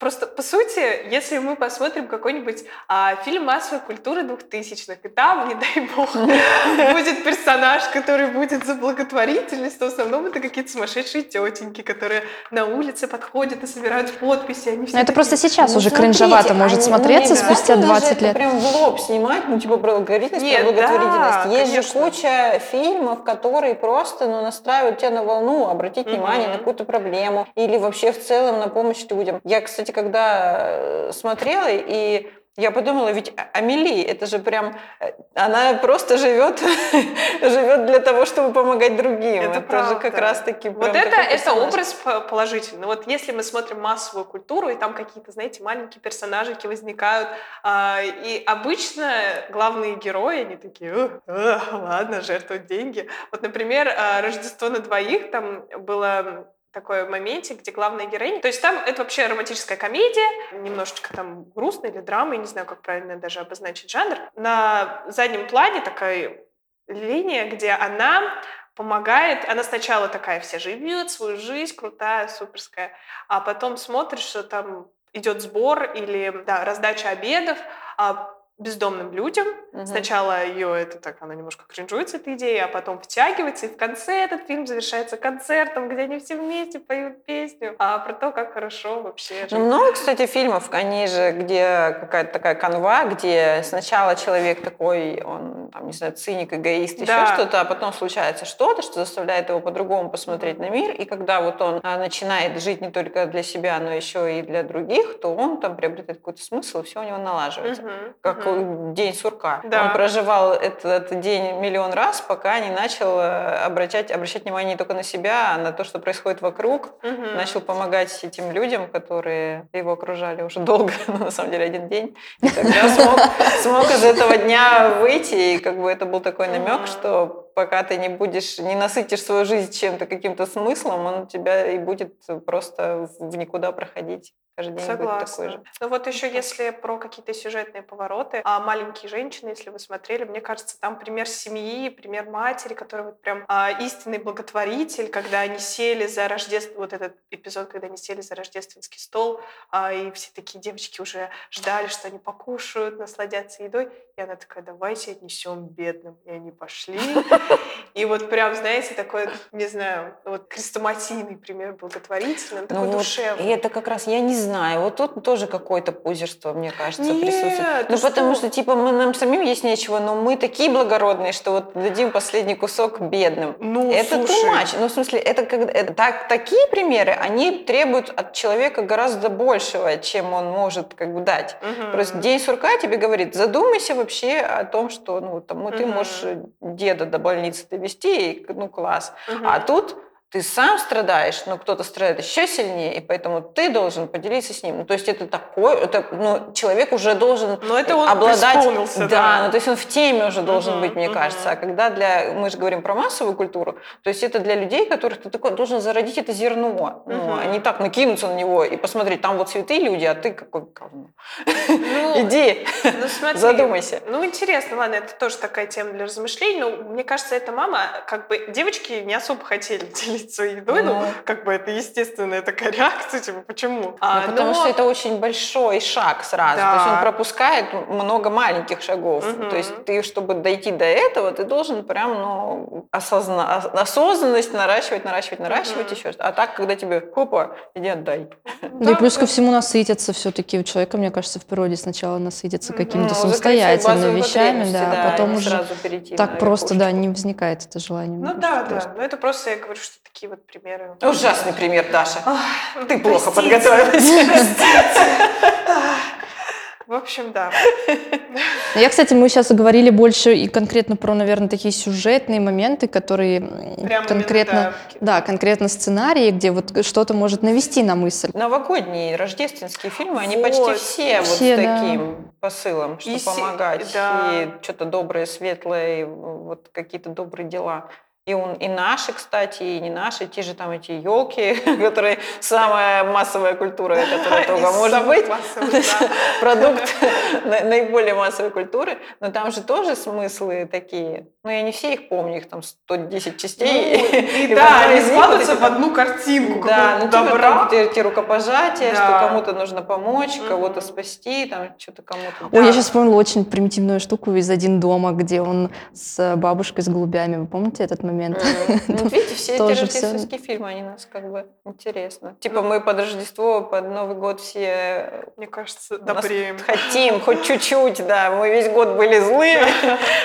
просто, по сути, если мы посмотрим какой-нибудь а, фильм массовой культуры двухтысячных, и там, не дай бог, (laughs) будет персонаж, который будет за благотворительность, то в основном это какие-то сумасшедшие тетеньки, которые на улице подходят и собирают подписи. Они все Но это просто сейчас Ну, уже смотрите, кринжевато может смотреться спустя обязательно же 20 это лет. прям в лоб снимать, ну, типа, благотворительность, про благотворительность. Есть же куча фильмов, которые просто, ну, настраивают тебя на волну, обратить внимание на какую-то проблему или вообще в целом на помощь людям. Я, кстати, когда э, смотрела и я подумала, ведь А- Амели, это же прям, э, она просто живет, (laughs) живет для того, чтобы помогать другим. Это же правда. как раз-таки Вот прям это, это образ по- положительный. Вот если мы смотрим массовую культуру, и там какие-то, знаете, маленькие персонажики возникают, а, и обычно главные герои, они такие, «Ух, ах, ладно, жертвуют деньги. Вот, например, а, «Рождество на двоих», там было такой моментик, где главная героиня... То есть там это вообще романтическая комедия, немножечко там грустная или драма, я не знаю, как правильно даже обозначить жанр. На заднем плане такая линия, где она помогает. Она сначала такая вся живет свою жизнь, крутая, суперская, а потом смотришь, что там идет сбор или да, раздача обедов а, бездомным людям. Мгм. Сначала ее это так, она немножко кринжует с этой идеей, а потом втягивается, и в конце этот фильм завершается концертом, где они все вместе поют песню а, про то, как хорошо вообще. Ну, много, кстати, фильмов, они же, где какая-то такая канва, где сначала человек такой, он, там, не знаю, циник, эгоист, еще Да. что-то, а потом случается что-то, что заставляет его по-другому посмотреть на мир, и когда вот он а, начинает жить не только для себя, но еще и для других, то он там приобретает какой-то смысл, и все у него налаживается. Мгм, Как день сурка. Да. Он проживал этот день миллион раз, пока не начал э, обращать, обращать внимание не только на себя, а на то, что происходит вокруг. Мгм. Начал помогать этим людям, которые его окружали уже долго, (laughs) но на самом деле один день. И тогда смог, смог из этого дня выйти, и как бы это был такой намек, что пока ты не будешь, не насытишь свою жизнь чем-то, каким-то смыслом, он у тебя и будет просто в никуда проходить. Каждый день будет такой Согласна. же. Ну вот еще если про какие-то сюжетные повороты, а маленькие женщины, если вы смотрели, мне кажется, там пример семьи, пример матери, которая вот прям а, истинный благотворитель, когда они сели за рождество, вот этот эпизод, когда они сели за рождественский стол, а, и все такие девочки уже ждали, что они покушают, насладятся едой, и она такая, давайте отнесем бедным, и они пошли, (laughs) и вот прям, знаете, такой, не знаю, вот крестоматийный пример благотворительный, такой Ну вот, душевный. и это как раз, я не знаю, вот тут тоже какое-то пузерство, мне кажется, Нет, присутствует. ты Ну, потому что? типа, мы, нам самим есть нечего, но мы такие благородные, что вот дадим последний кусок бедным. Ну, это слушай, much. Ну, в смысле, это, как, это так, такие примеры, они требуют от человека гораздо большего, чем он может как бы дать. Мгм. Просто день сурка тебе говорит, задумайся вообще о том, что ну, там, ты Мгм. можешь э, деда до больницы довести, и, ну класс. А тут ты сам страдаешь, но кто-то страдает еще сильнее, и поэтому ты должен поделиться с ним. Ну, то есть это такой, это, ну, человек уже должен Но это он обладать, преисполнился, да. ну, то есть он в теме уже должен Мгм, быть, мне мгм. кажется. А когда для, мы же говорим про массовую культуру, то есть это для людей, которых ты такой должен зародить это зерно, ну, Мгм. а не так накинуться на него и посмотреть, там вот святые люди, а ты какой говно. Ну, (laughs) Иди, ну, смотри. задумайся. Ну, интересно, ладно, это тоже такая тема для размышлений, но мне кажется, эта мама, как бы, девочки не особо хотели (laughs) делиться своей едой, ну, Ну. как бы это естественная такая реакция, типа, почему? А, Ну, потому но- что это очень большой шаг сразу. То есть он пропускает много маленьких шагов. То есть ты, чтобы дойти до этого, ты должен прям ну, осозна- ос- осознанность наращивать, наращивать, наращивать еще. А так, когда тебе, хопа, иди отдай. Да и плюс ко всему насытиться все-таки у человека, мне кажется, в природе сначала насытиться какими-то Ну, самостоятельными вещами, да, да, а потом уже сразу перейти так просто, да, не возникает это желание. Ну да, да, но это просто, я говорю, что такие вот примеры. Ужасный пример, Даша. Ах, Ты плохо простите. подготовилась. (laughs) В общем, да. Я, кстати, мы сейчас говорили больше и конкретно про, наверное, такие сюжетные моменты, которые м, Прям конкретно, именно, да, конкретно сценарии, где вот что-то может навести на мысль. Новогодние, рождественские фильмы, они Вот. почти все вот с Все, да. таким посылом, что И помогать, да. и что-то доброе, светлое, и вот какие-то добрые дела. И, он, и наши, кстати, и не наши, те же там эти елки, (laughs) которые самая массовая культура, (laughs) которая только может быть. (laughs) Продукт на- наиболее массовой культуры. Но там же тоже смыслы такие. Ну, я не все их помню, их там 110 частей. Ну, и да, они складываются в одну картинку да, ну типа добра. там эти, эти рукопожатия, что кому-то нужно помочь, кого-то спасти, там что-то кому-то. Ой, я сейчас вспомнила очень примитивную штуку из «Один дома», где он с бабушкой с голубями. Вы помните этот момент? Мгм. Ну, (laughs) видите, все эти рождественские фильмы, они нас как бы интересно. Типа мы под Рождество, под Новый год все Мне кажется, добреем. хотим, хоть чуть-чуть, да. Мы весь год были злыми,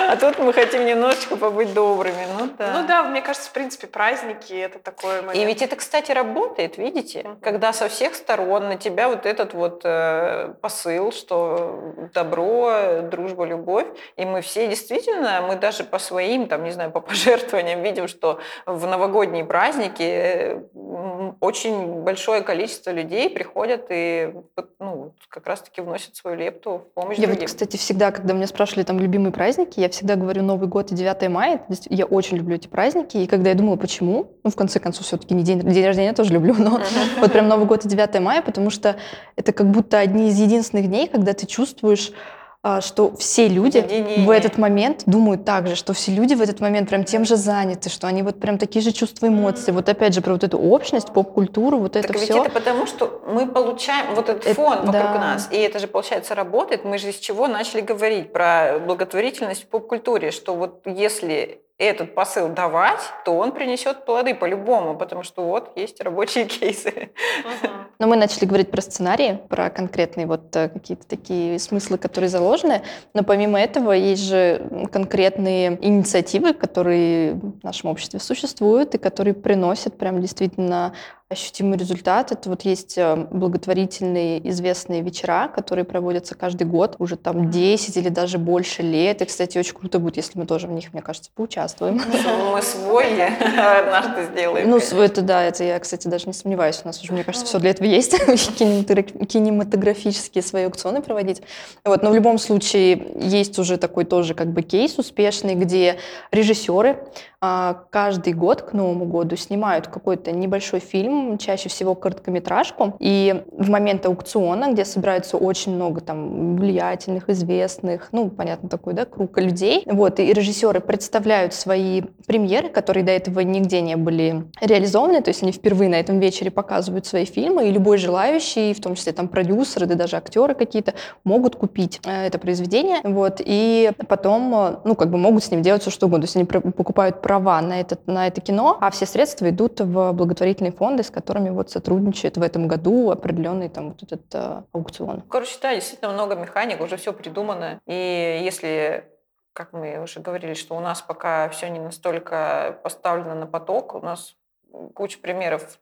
(laughs) а тут мы хотим немножечко побыть добрыми. Ну да. Ну да, мне кажется, в принципе, праздники это такой момент. И ведь это, кстати, работает, видите, когда со всех сторон на тебя вот этот вот э, посыл, что добро, дружба, любовь, и мы все действительно, мы даже по своим, там, не знаю, по пожертвованиям видим, что в новогодние праздники очень большое количество людей приходят и вот, ну, как раз-таки вносят свою лепту в помощь Я вот, другим. кстати, всегда, когда меня спрашивали там любимые праздники, я всегда говорю Новый год и 9 мая. Я очень люблю эти праздники. И когда я думала, почему, ну, в конце концов, все-таки не день, день рождения я тоже люблю, но (laughs) вот прям Новый год и 9 мая, потому что это как будто одни из единственных дней, когда ты чувствуешь, что все люди в Единение. этот момент думают так же, что все люди в этот момент прям тем же заняты, что они вот прям такие же чувства, эмоции. Вот опять же про вот эту общность, поп-культуру, вот это Так ведь все. это потому, что мы получаем вот этот Это- фон вокруг да. нас. И это же, получается, работает. Мы же из чего начали говорить про благотворительность в поп-культуре, что вот если этот посыл давать, то он принесет плоды по-любому, потому что вот есть рабочие (laughs) кейсы. Мгм. Но мы начали говорить про сценарии, про конкретные вот э, какие-то такие смыслы, которые заложены. Но помимо этого есть же конкретные инициативы, которые в нашем обществе существуют и которые приносят прям действительно ощутимый результат. Это вот есть э, благотворительные известные вечера, которые проводятся каждый год, уже там 10 или даже больше лет. И, кстати, очень круто будет, если мы тоже в них, мне кажется, поучаствуем. Мы свой (laughs) однажды сделаем. Ну, это да, это я, кстати, даже не сомневаюсь. У нас уже, мне кажется, все для этого есть. (laughs) Кинематогра- Кинематографические свои аукционы проводить. Вот, но в любом случае есть уже такой тоже как бы кейс успешный, где режиссеры а, каждый год к Новому году снимают какой-то небольшой фильм, чаще всего короткометражку, и в момент аукциона, где собирается очень много там влиятельных, известных, ну, понятно, такой, да, круг людей, вот, и режиссеры представляют свои премьеры, которые до этого нигде не были реализованы, то есть они впервые на этом вечере показывают свои фильмы, и любой желающий, в том числе там продюсеры, да даже актеры какие-то, могут купить э, это произведение, вот, и потом, э, ну, как бы могут с ним делать все, что угодно, то есть они покупают права на, этот, на это кино, а все средства идут в благотворительные фонды, с которыми вот сотрудничает в этом году определенный там вот этот э, аукцион. Короче, да, действительно много механик, уже все придумано. И если, как мы уже говорили, что у нас пока все не настолько поставлено на поток, у нас куча примеров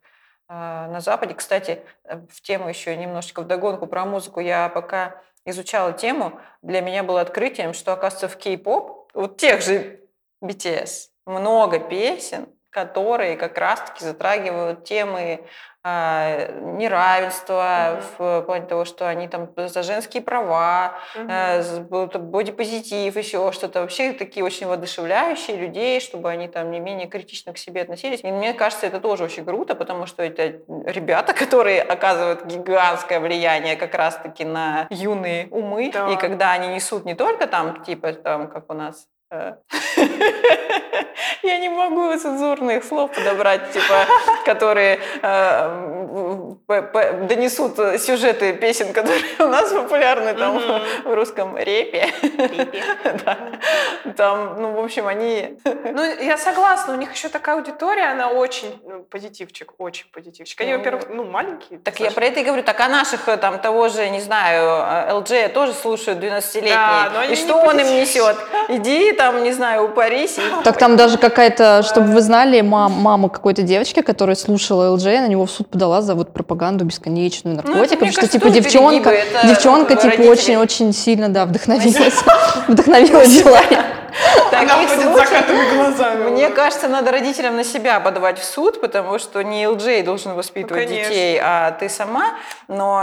э, на Западе. Кстати, э, в тему еще немножечко вдогонку про музыку. Я пока изучала тему, для меня было открытием, что, оказывается, в кей-поп, вот тех же BTS, много песен, которые как раз-таки затрагивают темы а, неравенства в плане того, что они там за женские права, э, б- т- бодипозитив, еще что-то. Вообще такие очень воодушевляющие людей, чтобы они там не менее критично к себе относились. И мне кажется, это тоже очень круто, потому что это ребята, (laughs) которые оказывают гигантское влияние как раз-таки на юные умы. Да. И когда они несут не только там, типа, там, как у нас, э, (laughs) я не могу цензурных слов подобрать, типа, которые э, донесут сюжеты песен, которые у нас популярны там в русском репе. (laughs) Там, ну, в общем, они... Ну, я согласна, у них еще такая аудитория, она очень ну, позитивчик, очень позитивчик. Они, Ну, во-первых, ну, маленькие. Так я про это и говорю. Так а наших э, там того же, не знаю, э, LG тоже слушают 12-летние. Да, но они и что он им несет? Иди там, не знаю, упарись. и Так там даже какая-то, чтобы вы знали, мам, мама какой-то девочки, которая слушала ЛД, на него в суд подала за вот пропаганду бесконечную наркотиков, мне что кажется, типа девчонка, перегибы, девчонка ну, типа очень-очень сильно, да, вдохновилась, (laughs) вдохновилась таких Она ходит закатыми глазами. Мне кажется, надо родителям на себя подавать в суд, потому что не LJ должен воспитывать Ну, детей, а ты сама. Но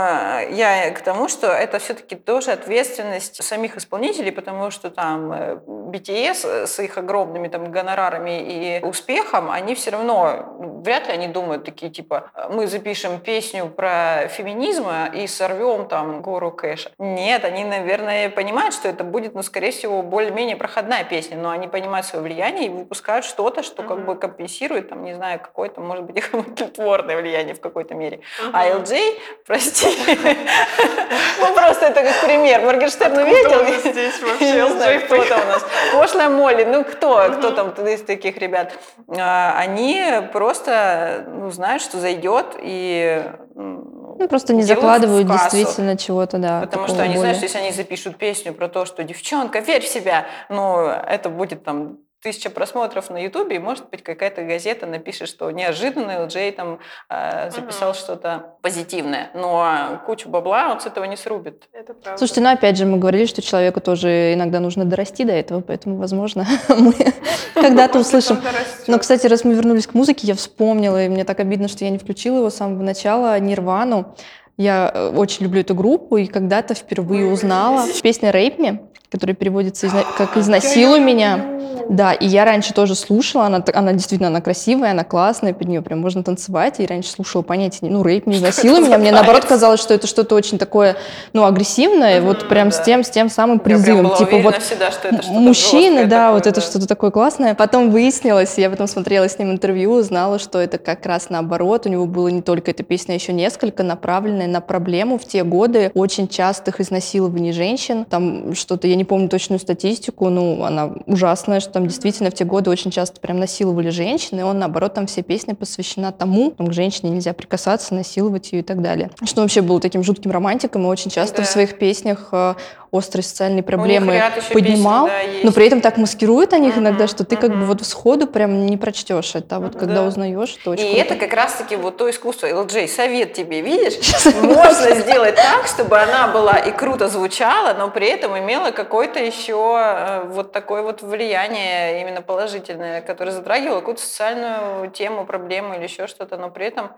я к тому, что это все-таки тоже ответственность самих исполнителей, потому что там э, BTS с их огромными там гонорарами и успехом, они все равно, ну, вряд ли они думают такие, типа, мы запишем песню про феминизм и сорвем там гору кэша. Нет, они, наверное, понимают, что это будет, ну, скорее всего, более-менее проходная песня, но они понимают свое влияние и выпускают что-то, что как Мгм. бы компенсирует, там, не знаю, какое-то, может быть, (laughs) их тлетворное влияние в какой-то мере. Мгм. А LJ, прости, (laughs) ну просто это как пример. Моргенштерн увидел, здесь (laughs) вообще? не знаю, кто там у нас. Пошлая Молли, ну кто, кто там из таких ребят? А, Они просто ну, знают, что зайдет и Ну, просто не закладывают действительно чего-то, да. Потому что они знают, более. что если они запишут песню про то, что девчонка, верь в себя, ну, это будет там тысяча просмотров на Ютубе, и, может быть, какая-то газета напишет, что неожиданно LJ там э, записал Мгм. что-то позитивное. Но кучу бабла он с этого не срубит. Это правда. Слушайте, ну опять же, мы говорили, что человеку тоже иногда нужно дорасти до этого, поэтому, возможно, (laughs) мы (laughs) когда-то услышим. Но, кстати, раз мы вернулись к музыке, я вспомнила, и мне так обидно, что я не включила его с самого начала, Нирвану. Я э, очень люблю эту группу, и когда-то впервые узнала песня «Rape Me», которая переводится изна- как «Изнасилуй меня». Да, и я раньше тоже слушала, она, она действительно, она красивая, она классная, под нее прям можно танцевать, и раньше слушала понятия, не- ну, рейп, не изнасилуй меня, мне наоборот казалось, что это что-то очень такое, ну, агрессивное, вот прям с тем, с тем самым призывом, типа вот всегда, что это что-то мужчины, да, такое, вот это что-то такое классное. Потом выяснилось, я потом смотрела с ним интервью, узнала, что это как раз наоборот, у него было не только эта песня, а еще несколько, направленная на проблему в те годы очень частых изнасилований женщин. Там что-то, я не помню точную статистику, ну, она ужасная, что там действительно в те годы очень часто прям насиловали женщин, и он, наоборот, там все песни посвящена тому, там, к женщине нельзя прикасаться, насиловать ее и так далее. Что он вообще был таким жутким романтиком, и очень часто Да. в своих песнях э, острые социальные проблемы поднимал, песен, да, есть. но при этом так маскирует о них иногда, что ты как бы вот сходу прям не прочтешь это, а вот когда Да. узнаешь, то очень И круто. это как раз-таки вот то искусство. LJ, совет тебе, видишь? (laughs) Можно сделать так, чтобы она была и круто звучала, но при этом имела какое-то еще э, вот такое вот влияние именно положительное, которое затрагивало какую-то социальную тему, проблему или еще что-то, но при этом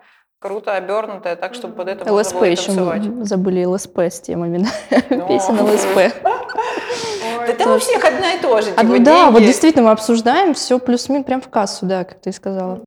круто обернутое так, чтобы под это ЛСП было еще танцевать. забыли ЛСП с темами Ну. песен ЛСП. Да там у всех одно и то же. А, типа, да, вот действительно мы обсуждаем все плюс-минус прям в кассу, да, как ты сказала.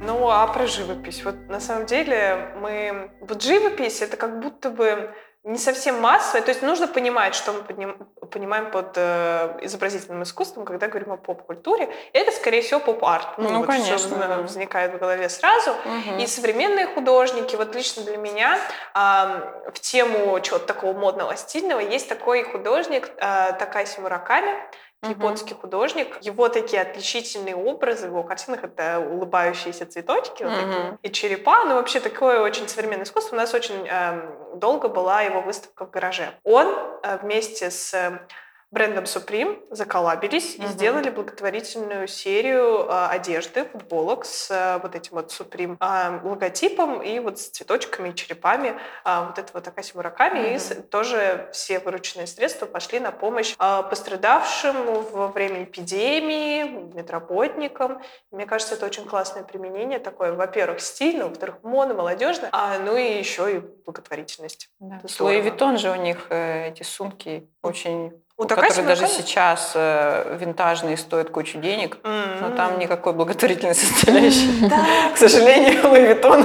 Ну, а про живопись? Вот на самом деле мы... Вот живопись — это как будто бы не совсем массовая. То есть нужно понимать, что мы подним- понимаем под э, изобразительным искусством, когда говорим о поп-культуре. Это, скорее всего, поп-арт. Ну, вот конечно, да. э, возникает в голове сразу. Мгм. И современные художники, вот лично для меня, ам, в тему чего-то такого модного, стильного, есть такой художник а, Такаси Мураками, Мгм. японский художник. Его такие отличительные образы в его картинах — это улыбающиеся цветочки вот такие, и черепа. Ну, вообще, такое очень современное искусство. У нас очень эм, долго была его выставка в гараже. Он э, вместе с э, брендом Supreme заколабились и Мгм. сделали благотворительную серию э, одежды, футболок с э, вот этим вот Supreme э, логотипом и вот с цветочками и черепами а, вот этого Такаси Мураками. И с- тоже все вырученные средства пошли на помощь а, пострадавшим во время эпидемии, медработникам. Мне кажется, это очень классное применение такое, во-первых, стильно, во-вторых, модно, молодежно, а, ну и еще и благотворительность. Да. Луи Виттон же у них э, эти сумки очень... У Такаси которые даже Мураками? сейчас э, винтажные стоят кучу денег, но М. там никакой благотворительной (laughs) составляющей. Да, К сожалению, Луи Виттон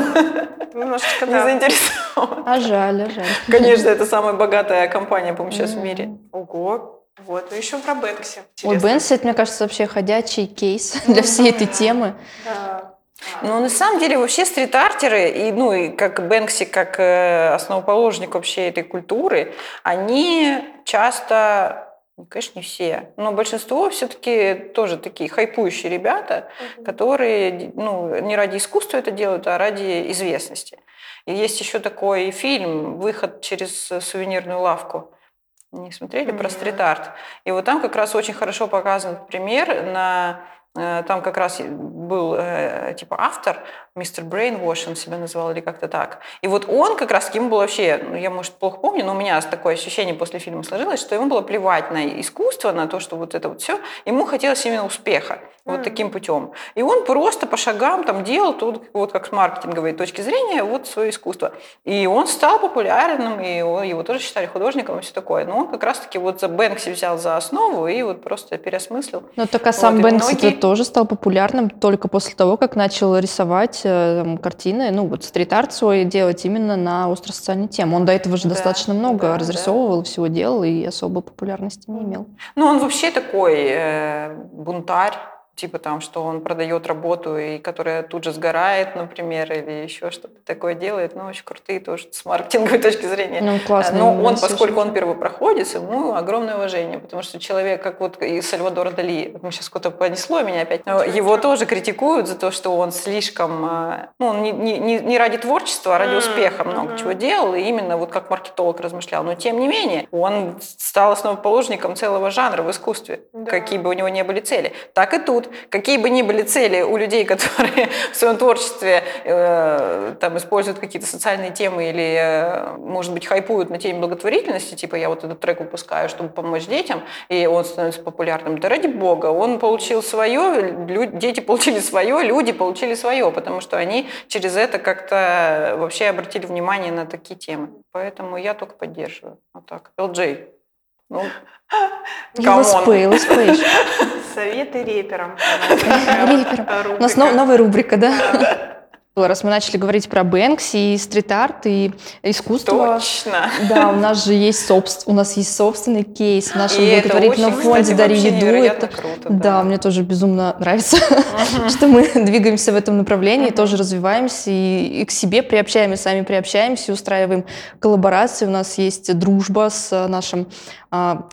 немножечко не заинтересован. А жаль, а жаль. Конечно, это самая богатая компания, по-моему, сейчас в мире. Ого. Вот, ну еще про Бэнкси. Ой. Бенси, это, мне кажется, вообще ходячий кейс для всей этой темы. Да. Ну, на самом деле, вообще стрит-артеры, и, ну, и как Бэнкси, как э, основоположник вообще этой культуры, они часто, ну, конечно, не все, но большинство все-таки тоже такие хайпующие ребята, которые, ну, не ради искусства это делают, а ради известности. И есть еще такой фильм «Выход через сувенирную лавку». Не смотрели про Нет. стрит-арт? И вот там как раз очень хорошо показан пример на там как раз был э, типа автор, мистер Брейнвош, он себя называл или как-то так. И вот он как раз ему было вообще, ну, я, может, плохо помню, но у меня такое ощущение после фильма сложилось, что ему было плевать на искусство, на то, что вот это вот все. Ему хотелось именно успеха вот таким путем. И он просто по шагам там делал тут, вот как с маркетинговой точки зрения, вот свое искусство. И он стал популярным, и его, его тоже считали художником и все такое. Но он как раз-таки вот за Бэнкси взял за основу и вот просто переосмыслил. Но так а сам Вот, Бэнкси многие- тоже стал популярным только после того, как начал рисовать э, там, картины, ну вот стрит-арт свой делать именно на остросоциальную тему. Он до этого же Да, достаточно много да, разрисовывал, всего делал и особо популярности не имел. Ну, он вообще такой э, бунтарь, типа там, что он продает работу, и которая тут же сгорает, например, или еще что-то такое делает. Ну, очень крутые тоже с маркетинговой (laughs) точки зрения. Ну, классно. Но он, поскольку он первопроходец, ему огромное уважение, потому что человек, как вот и Сальвадор Дали, мы сейчас куда-то понесло меня опять, но его тоже критикуют за то, что он слишком, э, ну, он не, не- не- ради творчества, а ради успеха много чего делал, и именно вот как маркетолог размышлял. Но тем не менее, он стал основоположником целого жанра в искусстве, Да. какие бы у него ни были цели. Так и тут, какие бы ни были цели у людей, которые (laughs) в своем творчестве э, там используют какие-то социальные темы или, э, может быть, хайпуют на теме благотворительности, типа я вот этот трек выпускаю, чтобы помочь детям, и он становится популярным. Да ради бога, он получил свое, лю- дети получили свое, люди получили свое, потому что они через это как-то вообще обратили внимание на такие темы. Поэтому я только поддерживаю. Вот так. LJ. Ну. ЛСП, ЛСП еще. Советы реперам. Реперам. (laughs) У нас но- новая рубрика, да? (laughs) Раз мы начали говорить про Бэнкси и стрит-арт, и искусство, Точно. да, у нас же есть собс- у нас есть собственный кейс в нашем благотворительном фонде «Дари еду». Это- круто. Да, мне тоже безумно нравится, (laughs) что мы двигаемся в этом направлении, тоже развиваемся и, и к себе приобщаем, и сами приобщаемся, и устраиваем коллаборации. У нас есть дружба с нашим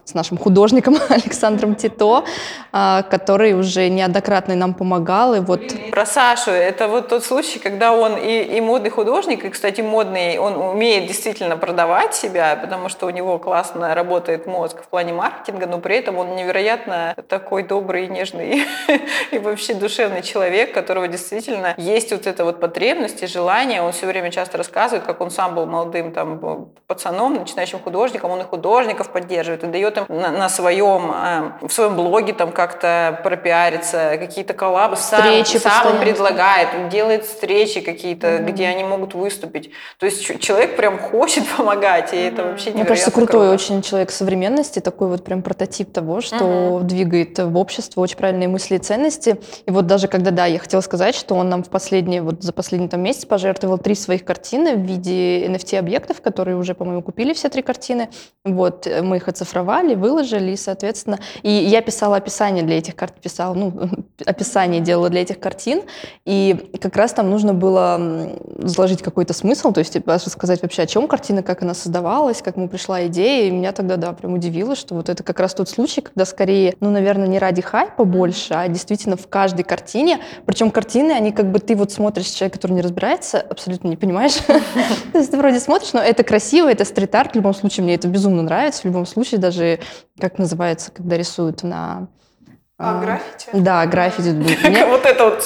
с нашим художником (laughs) Александром Тито, а, который уже неоднократно нам помогал. И вот Про Сашу, это вот тот случай, когда он и, и модный художник, и, кстати, модный, он умеет действительно продавать себя, потому что у него классно работает мозг в плане маркетинга, но при этом он невероятно такой добрый, нежный (laughs) и вообще душевный человек, которого действительно есть вот эта вот потребность и желание. Он все время часто рассказывает, как он сам был молодым там пацаном, начинающим художником, он и художников поддерживает, и дает им на, на своем, э, в своем блоге там как-то пропиариться, какие-то коллабы Встречи сам, сам предлагает, делает встречи какие-то, где они могут выступить. То есть человек прям хочет (laughs) помогать, и это вообще Мне кажется, крутой круто. очень человек современности, такой вот прям прототип того, что двигает в общество очень правильные мысли и ценности. И вот даже когда, да, я хотела сказать, что он нам в последние, вот за последний там месяц пожертвовал три своих картины в виде NFT-объектов, которые уже, по-моему, купили все три картины. Вот, мы их оцифровали, выложили, и, соответственно, и я писала описание для этих карт, писала, ну, (laughs) описание делала для этих картин, и как раз там нужно было заложить какой-то смысл, то есть типа, рассказать вообще, о чем картина, как она создавалась, как ему пришла идея, и меня тогда, да, прям удивило, что вот это как раз тот случай, когда скорее, ну, наверное, не ради хайпа больше, а действительно в каждой картине, причем картины, они как бы ты вот смотришь, человек, который не разбирается, абсолютно не понимаешь, (laughs) то есть ты вроде смотришь, но это красиво, это стрит-арт, в любом случае, мне это безумно нравится, в любом случае, даже, как называется, когда рисуют на... А, а, граффити? Да, граффити. (laughs) Мне- Вот это вот.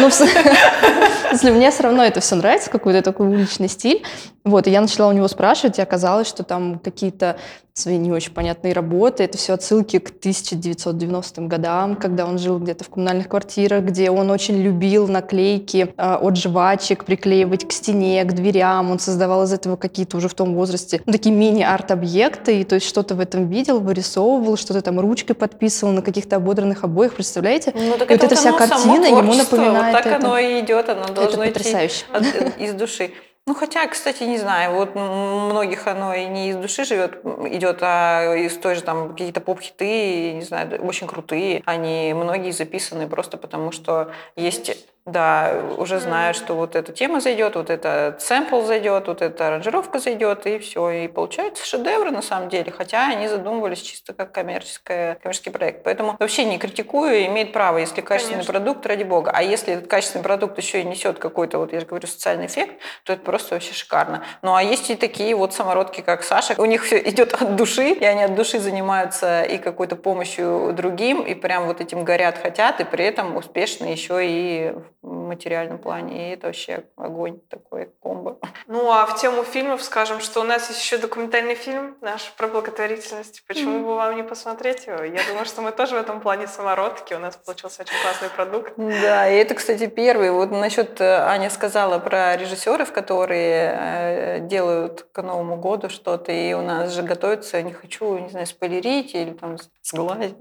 ну, если (laughs) мне все равно это все нравится, какой-то такой уличный стиль. Вот, и я начала у него спрашивать, и оказалось, что там какие-то свои не очень понятные работы. Это все отсылки к 1990 годам, когда он жил где-то в коммунальных квартирах, где он очень любил наклейки э, от жвачек приклеивать к стене, к дверям. Он создавал из этого какие-то уже в том возрасте ну, такие мини-арт-объекты, и то есть что-то в этом видел, вырисовывал, что-то там ручкой подписывал на каких-то ободранных обоях, представляете? Ну, так И вот это эта вся картина ему напоминает Вот так это. оно и идет, оно должно идти потрясающе. от- из души. Ну, хотя, кстати, не знаю, вот многих оно и не из души живет, идет, а из той же там какие-то поп-хиты, не знаю, очень крутые. Они многие записаны просто потому, что есть да, уже знают, что вот эта тема зайдет, вот этот сэмпл зайдет, вот эта аранжировка зайдет, и все. И получаются шедевры на самом деле, хотя они задумывались чисто как коммерческое, коммерческий проект. Поэтому вообще не критикую, имеет право, если качественный Конечно. продукт, ради бога. А если этот качественный продукт еще и несет какой-то, вот я же говорю, социальный эффект, то это просто вообще шикарно. Ну а есть и такие вот самородки, как Саша, у них все идет от души, и они от души занимаются и какой-то помощью другим, и прям вот этим горят, хотят, и при этом успешны еще и материальном плане. И это вообще огонь такой комбо. Ну, а в тему фильмов скажем, что у нас есть еще документальный фильм наш про благотворительность. Почему бы вам не посмотреть его? Я думаю, что мы тоже в этом плане самородки. У нас получился очень классный продукт. Да, и это, кстати, первый. Вот насчет э, Аня сказала про режиссеров, которые э, делают к Новому году что-то, и у нас же готовится, не хочу, не знаю, спойлерить или там сглазить,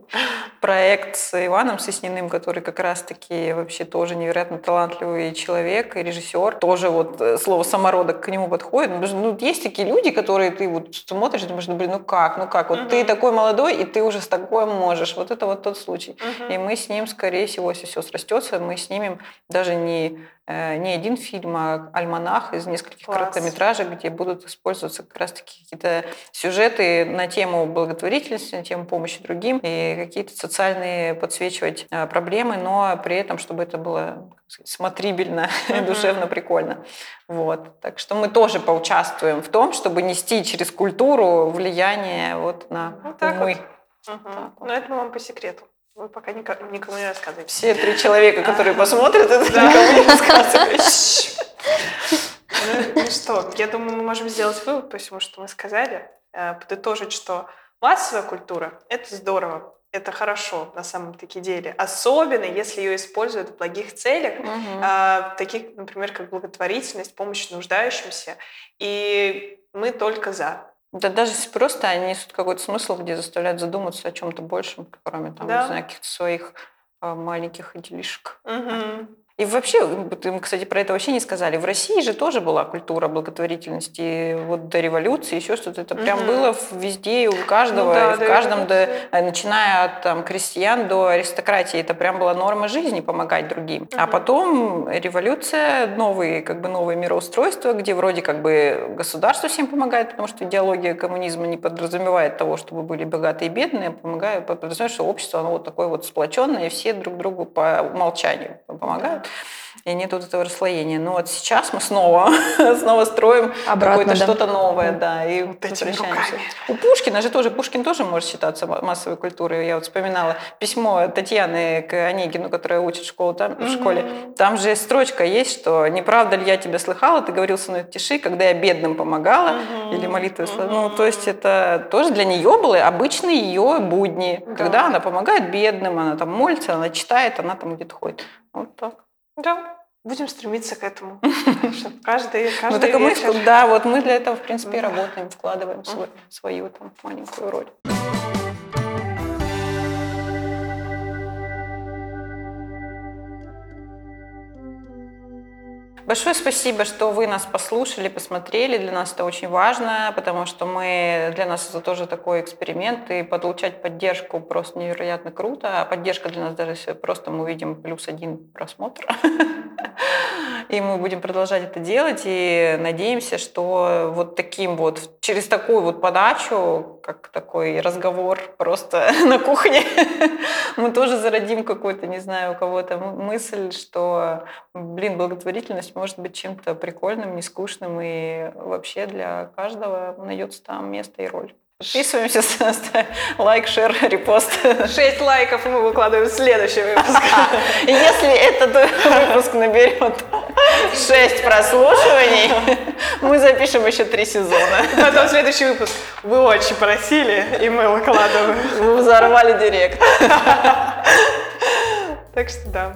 проект с Иваном Сосниным, который как раз-таки вообще тоже невероятно талантливый человек и режиссер. Тоже вот э, слово самородок к нему подходит. Ну, ну, есть такие люди, которые ты вот смотришь думаешь, ну, блин, ну как, ну как? Вот ты Мгм. такой молодой, и ты уже с такой можешь. Вот это вот тот случай. Мгм. И мы с ним, скорее всего, если все срастется, мы снимем даже не, не один фильм, а альманах из нескольких Класс. короткометражек, где будут использоваться как раз-таки какие-то сюжеты на тему благотворительности, на тему помощи другим, и какие-то социальные подсвечивать э, проблемы, но при этом, чтобы это было сказать, смотрибельно, (laughs) Мгм. душевно, прикольно. Вот. Так что мы тоже поучаствуем в том, чтобы нести через культуру влияние вот на Вот так умы. вот. Мгм. Но это мы вам по секрету. Вы пока ника- никому не рассказываете. Все три человека, которые посмотрят, это никому не рассказывай. Ну, ну что, я думаю, мы можем сделать вывод по всему, что мы сказали, э, подытожить, что массовая культура — это здорово, это хорошо на самом-таки деле, особенно если ее используют в благих целях, а, таких, например, как благотворительность, помощь нуждающимся, и мы только за. Да даже если просто они несут какой-то смысл, где заставляют задуматься о чем-то большем, кроме там, Да. не знаю, каких-то своих а, маленьких делишек. Мгм. И вообще, кстати, про это вообще не сказали. В России же тоже была культура благотворительности вот до революции, еще что-то. Это прям Мгм. было везде, у каждого, Ну да, в до каждом, до- э, начиная от там, крестьян до аристократии. Это прям была норма жизни помогать другим. А Мгм. потом революция, новые, как бы новое мироустройство, где вроде как бы государство всем помогает, потому что идеология коммунизма не подразумевает того, чтобы были богатые и бедные, а помогает, подразумевает, что общество оно вот такое вот сплоченное, и все друг другу по умолчанию помогают. И нет вот этого расслоения. Но вот сейчас мы снова, (laughs) снова строим Обратно, какое-то да. что-то новое, да, и Вот возвращаемся. У Пушкина же тоже, Пушкин тоже может считаться ма- массовой культурой. Я вот вспоминала письмо Татьяны к Онегину, которая учит школу там, в школе. Там же строчка есть, что «Не правда ли я тебя слыхала, ты говорил со мной тиши, когда я бедным помогала?» Мгм. Или молитвы. Мгм. Ну, то есть это тоже для нее было обычные ее будни. Да. Когда она помогает бедным, она там молится, она читает, она там где-то ходит. Вот так. Да, будем стремиться к этому. (laughs) Чтоб Каждый, Ну каждый так и мы, да, вот мы для этого, в принципе, и работаем, вкладываем свой- свою там маленькую роль. Большое спасибо, что вы нас послушали, посмотрели. Для нас это очень важно, потому что мы для нас это тоже такой эксперимент, и получать поддержку просто невероятно круто. А поддержка для нас даже просто мы увидим плюс один просмотр. (laughs) И мы будем продолжать это делать, и надеемся, что вот таким вот, через такую вот подачу, как такой разговор просто (laughs) на кухне, (laughs) мы тоже зародим какую-то, не знаю, у кого-то мысль, что, блин, благотворительность может быть чем-то прикольным, нескучным, и вообще для каждого найдется там место и роль. Подписываемся, (laughs) лайк, шер, репост. Шесть лайков, и мы выкладываем следующий выпуск. Если этот выпуск наберет 6 прослушиваний, мы запишем еще три сезона. Потом следующий выпуск. Вы очень просили, и мы выкладываем. Вы взорвали директ. Так что да.